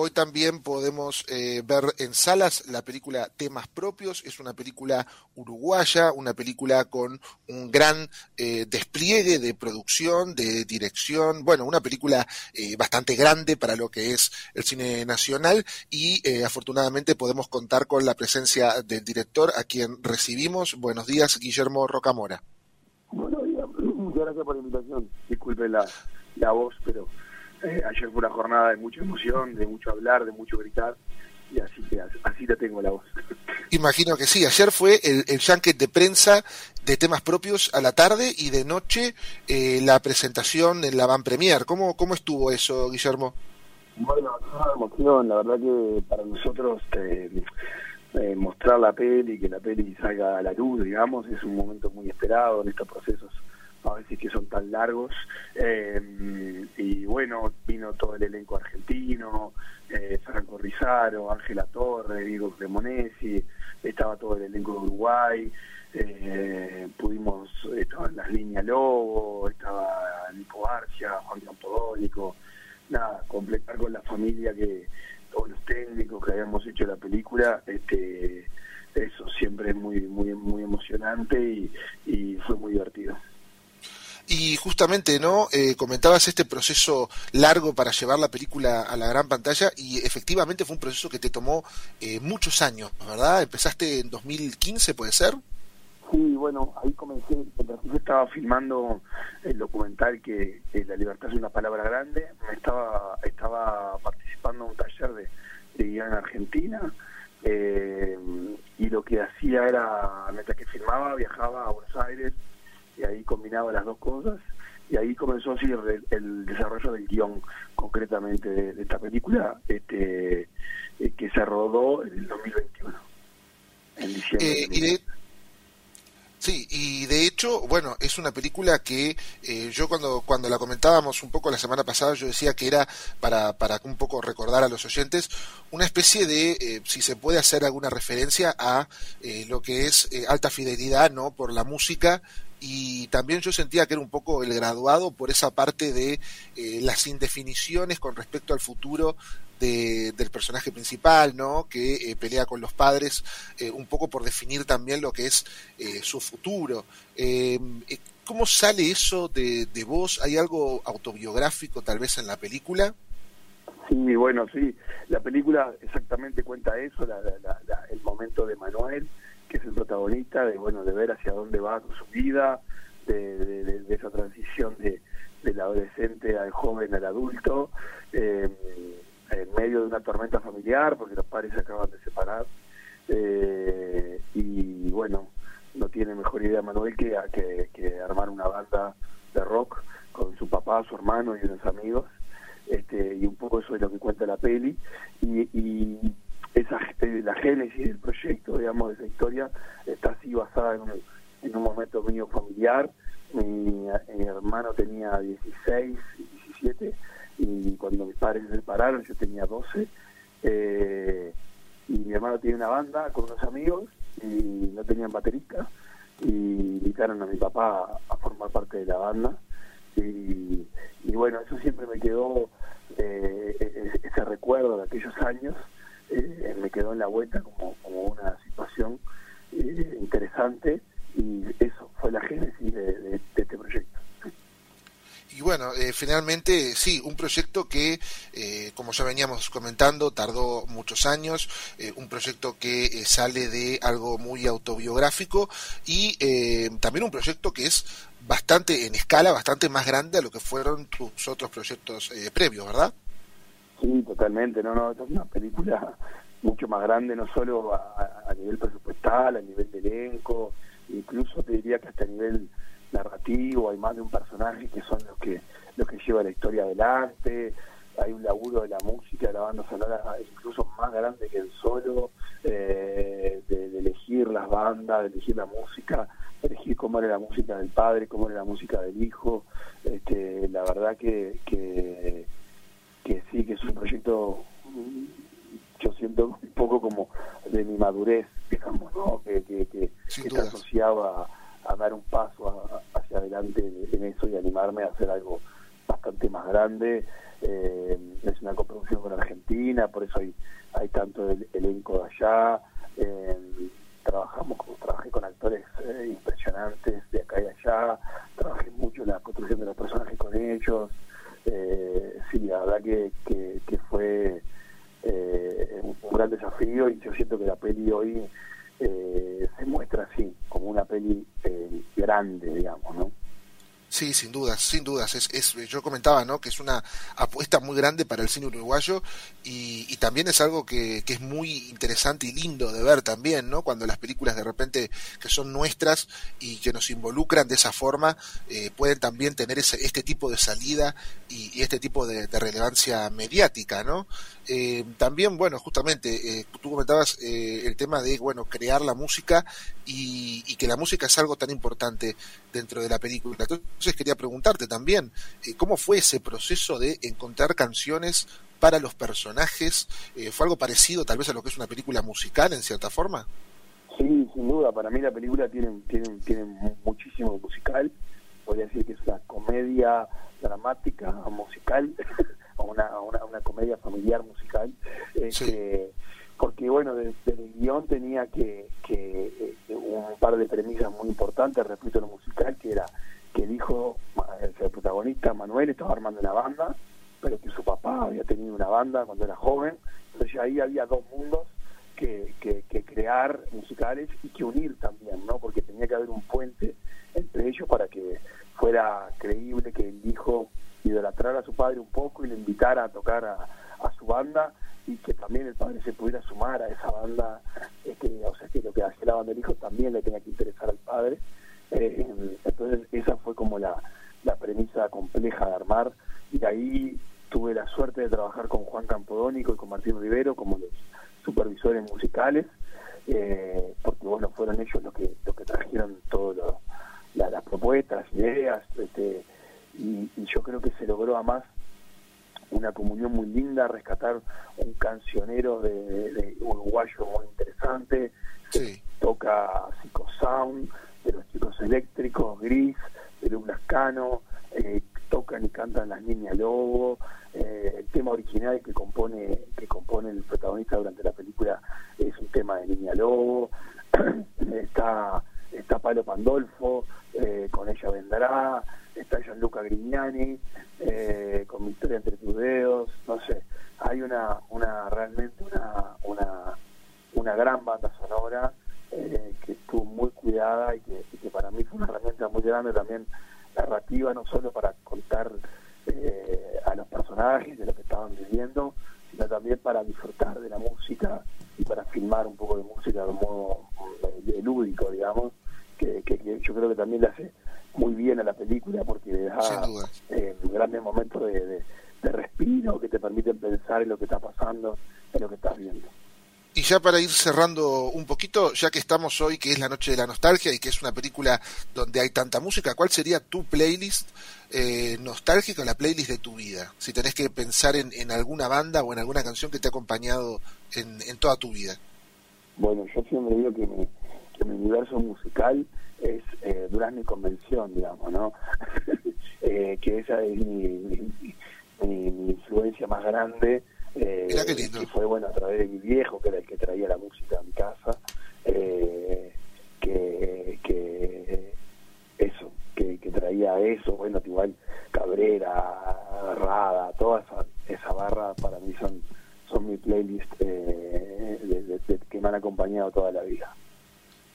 hoy también podemos eh, ver en salas la película Temas Propios. Es una película uruguaya, una película con un gran eh, despliegue de producción, de dirección. Bueno, una película eh, bastante grande para lo que es el cine nacional y afortunadamente podemos contar con la presencia del director a quien recibimos. Buenos días, Guillermo Rocamora. Buenos días, muchas gracias por la invitación. Disculpe la, la voz, pero eh, ayer fue una jornada de mucha emoción, de mucho hablar, de mucho gritar, y así que así la tengo la voz. Imagino que sí. Ayer fue el, el de prensa de temas propios a la tarde y de noche eh, la presentación en la Van Premier. ¿Cómo, ¿Cómo estuvo eso, Guillermo? Bueno, una emoción. La verdad que para nosotros eh, mostrar la peli, que la peli salga a la luz, digamos, es un momento muy esperado en estos procesos a veces que son tan largos. Eh, y bueno, vino todo el elenco argentino, eh, Franco Rizaro, Ángela Torre, Diego Cremonesi, estaba todo el elenco de Uruguay, eh, pudimos, estaban las líneas Lobo, estaba Nico Garcia, Juan Campodónico, nada, completar con la familia que todos los técnicos que habíamos hecho la película, este eso siempre es muy muy muy emocionante y fue muy divertido. Y justamente, ¿no? Eh, comentabas este proceso largo para llevar la película a la gran pantalla y efectivamente fue un proceso que te tomó eh, muchos años, ¿verdad? Empezaste en 2015, ¿puede ser? Sí, bueno, ahí comencé, yo estaba filmando el documental que, La libertad es una palabra grande, me estaba, estaba participando en un taller de, de en Argentina, eh, y lo que hacía era, mientras que filmaba, viajaba a Buenos Aires, y ahí combinaba las dos cosas y ahí comenzó así el, desarrollo del guion concretamente de, esta película este eh, que se rodó en el 2021 en diciembre eh, Sí, y de hecho, bueno, es una película que eh, yo cuando, cuando la comentábamos un poco la semana pasada, yo decía que era, para, para un poco recordar a los oyentes, una especie de, si se puede hacer alguna referencia a lo que es alta fidelidad, ¿no? Por la música y también yo sentía que era un poco el graduado por esa parte de eh, las indefiniciones con respecto al futuro de, del personaje principal, ¿no? Que eh, pelea con los padres, eh, un poco por definir también lo que es su futuro. ¿Cómo sale eso de, de vos? ¿Hay algo autobiográfico tal vez en la película? Sí, bueno, sí. La película exactamente cuenta eso, el momento de Manuel que es el protagonista, de bueno de ver hacia dónde va con su vida, de, esa transición de, del adolescente al joven al adulto, eh, en medio de una tormenta familiar, porque los padres se acaban de separar, eh, y bueno, no tiene mejor idea Manuel que, que, armar una banda de rock con su papá, su hermano y unos amigos, este, y un poco eso es lo que cuenta la peli, y, esa la génesis del proyecto, digamos, de esa historia, está así basada en un, en un momento mío familiar. Mi, hermano tenía 16, 17, y cuando mis padres se separaron yo tenía 12. Eh, y mi hermano tiene una banda con unos amigos y no tenían baterista y invitaron a mi papá a, formar parte de la banda y, y bueno eso siempre me quedó eh, e, e, ese recuerdo de aquellos años eh, me quedó en la vuelta como, como una situación eh, interesante y eso fue la génesis de, este proyecto. Y bueno, eh, finalmente sí, un proyecto que, como ya veníamos comentando, tardó muchos años, un proyecto que sale de algo muy autobiográfico y también un proyecto que es bastante en escala, bastante más grande a lo que fueron tus otros proyectos previos, ¿verdad? Sí, totalmente. No, no, es una película mucho más grande, no solo a, nivel presupuestal, a nivel de elenco, incluso te diría que hasta a nivel narrativo hay más de un personaje que son los que los que lleva la historia adelante. Hay un laburo de la música, de la banda sonora incluso más grande que el solo, eh, de, elegir las bandas, de elegir la música, de elegir cómo era la música del padre, cómo era la música del hijo. Este, la verdad que que sí, que es un proyecto, yo siento un poco como de mi madurez, digamos, ¿no? que, que, está asociado a, dar un paso hacia adelante en eso y animarme a hacer algo bastante más grande, eh, es una coproducción con Argentina, por eso hay, hay tanto el elenco de allá, eh, trabajamos, trabajé con actores eh, impresionantes de acá y allá, trabajé mucho en la construcción de los personajes con ellos, sí, la verdad que, que, fue un, un, gran desafío y yo siento que la peli hoy se muestra así, como una peli grande, digamos, ¿no? Sí, sin dudas, sin dudas. Es, es, yo comentaba, ¿no? Que es una apuesta muy grande para el cine uruguayo y, y también es algo que, que, es muy interesante y lindo de ver también, ¿no? Cuando las películas de repente que son nuestras y que nos involucran de esa forma eh, pueden también tener ese, este tipo de salida y, este tipo de, relevancia mediática, ¿no? Eh, también, bueno, justamente eh, tú comentabas eh, el tema de, bueno, crear la música y, y que la música es algo tan importante dentro de la película. Quería preguntarte también, eh, ¿cómo fue ese proceso de encontrar canciones para los personajes? Eh, ¿Fue algo parecido tal vez a lo que es una película musical en cierta forma? Sí, sin duda. Para mí la película tiene, tiene, tiene muchísimo musical. Podría decir que es una comedia dramática musical, o una, una, una, comedia familiar musical. Este, porque bueno, desde, el guion tenía que, que eh, un par de premisas muy importantes respecto a lo musical, que era el hijo, el protagonista Manuel estaba armando una banda, pero que su papá había tenido una banda cuando era joven, entonces ahí había dos mundos que, que, que crear musicales y que unir también, ¿no? Porque tenía que haber un puente entre ellos para que fuera creíble que el hijo idolatrara a su padre un poco y le invitara a tocar a, a su banda y que también el padre se pudiera sumar a esa banda, que, o sea, que lo que hacía la banda del hijo también le tenía que interesar al padre. Eh, entonces esa fue como la, la premisa compleja de armar y ahí tuve la suerte de trabajar con Juan Campodónico y con Martín Rivero como los supervisores musicales, eh, porque bueno, fueron ellos los que, los que trajeron todas las propuestas, ideas, este, y, y, yo creo que se logró a más una comunión muy linda, rescatar un cancionero de, de uruguayo muy interesante, sí. toca Psico Sound, de los chicos eléctricos, Gris, de Douglas Cano, eh, tocan y cantan las niñas lobo, eh, el tema original que compone, que compone el protagonista durante la película es un tema de niña lobo, está está Palo Pandolfo, eh, con ella vendrá, está Gianluca Grignani, eh, con mi historia entre tus no sé, hay una, una realmente una, una, una gran banda sonora eh, que estuvo muy cuidada y que, y que, para mí fue una herramienta muy grande también narrativa, no solo para contar eh, a los personajes de lo que estaban viviendo, sino también para disfrutar de la música y para filmar un poco de música de modo eh, lúdico, digamos, que, que, que, yo creo que también le hace muy bien a la película porque le da eh, grandes momentos de, de, de, respiro que te permiten pensar en lo que está pasando, en lo que estás viendo. Y ya para ir cerrando un poquito, ya que estamos hoy, que es la noche de la nostalgia y que es una película donde hay tanta música, ¿cuál sería tu playlist eh, nostálgica, la playlist de tu vida? Si tenés que pensar en, en alguna banda o en alguna canción que te ha acompañado en, en toda tu vida. Bueno, yo siempre digo que mi, que mi universo musical es eh, Durazno y Convención, digamos, ¿no? eh, que esa es mi, mi influencia más grande. Eh, que fue bueno a través de mi viejo, que era el que traía la música a mi casa, eh, que, que eso, que, que, traía eso, bueno, igual Cabrera, Rada, toda esa, esa barra para mí son son mi playlist eh, de, de, de, que me han acompañado toda la vida.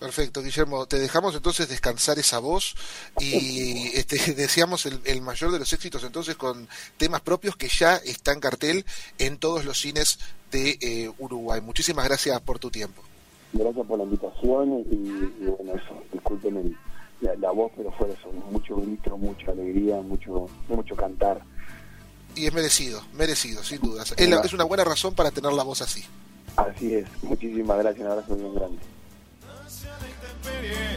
Perfecto, Guillermo. Te dejamos entonces descansar esa voz y este, deseamos el, el, mayor de los éxitos entonces con temas propios que ya está en cartel en todos los cines de eh, Uruguay. Muchísimas gracias por tu tiempo. Gracias por la invitación y, y bueno, eso, disculpen el, la, la, voz, pero fue eso, mucho grito, mucha alegría, mucho, mucho cantar. Y es merecido, merecido, sin dudas. Es, la, es una buena razón para tener la voz así. Así es, muchísimas gracias, un abrazo bien grande. experience.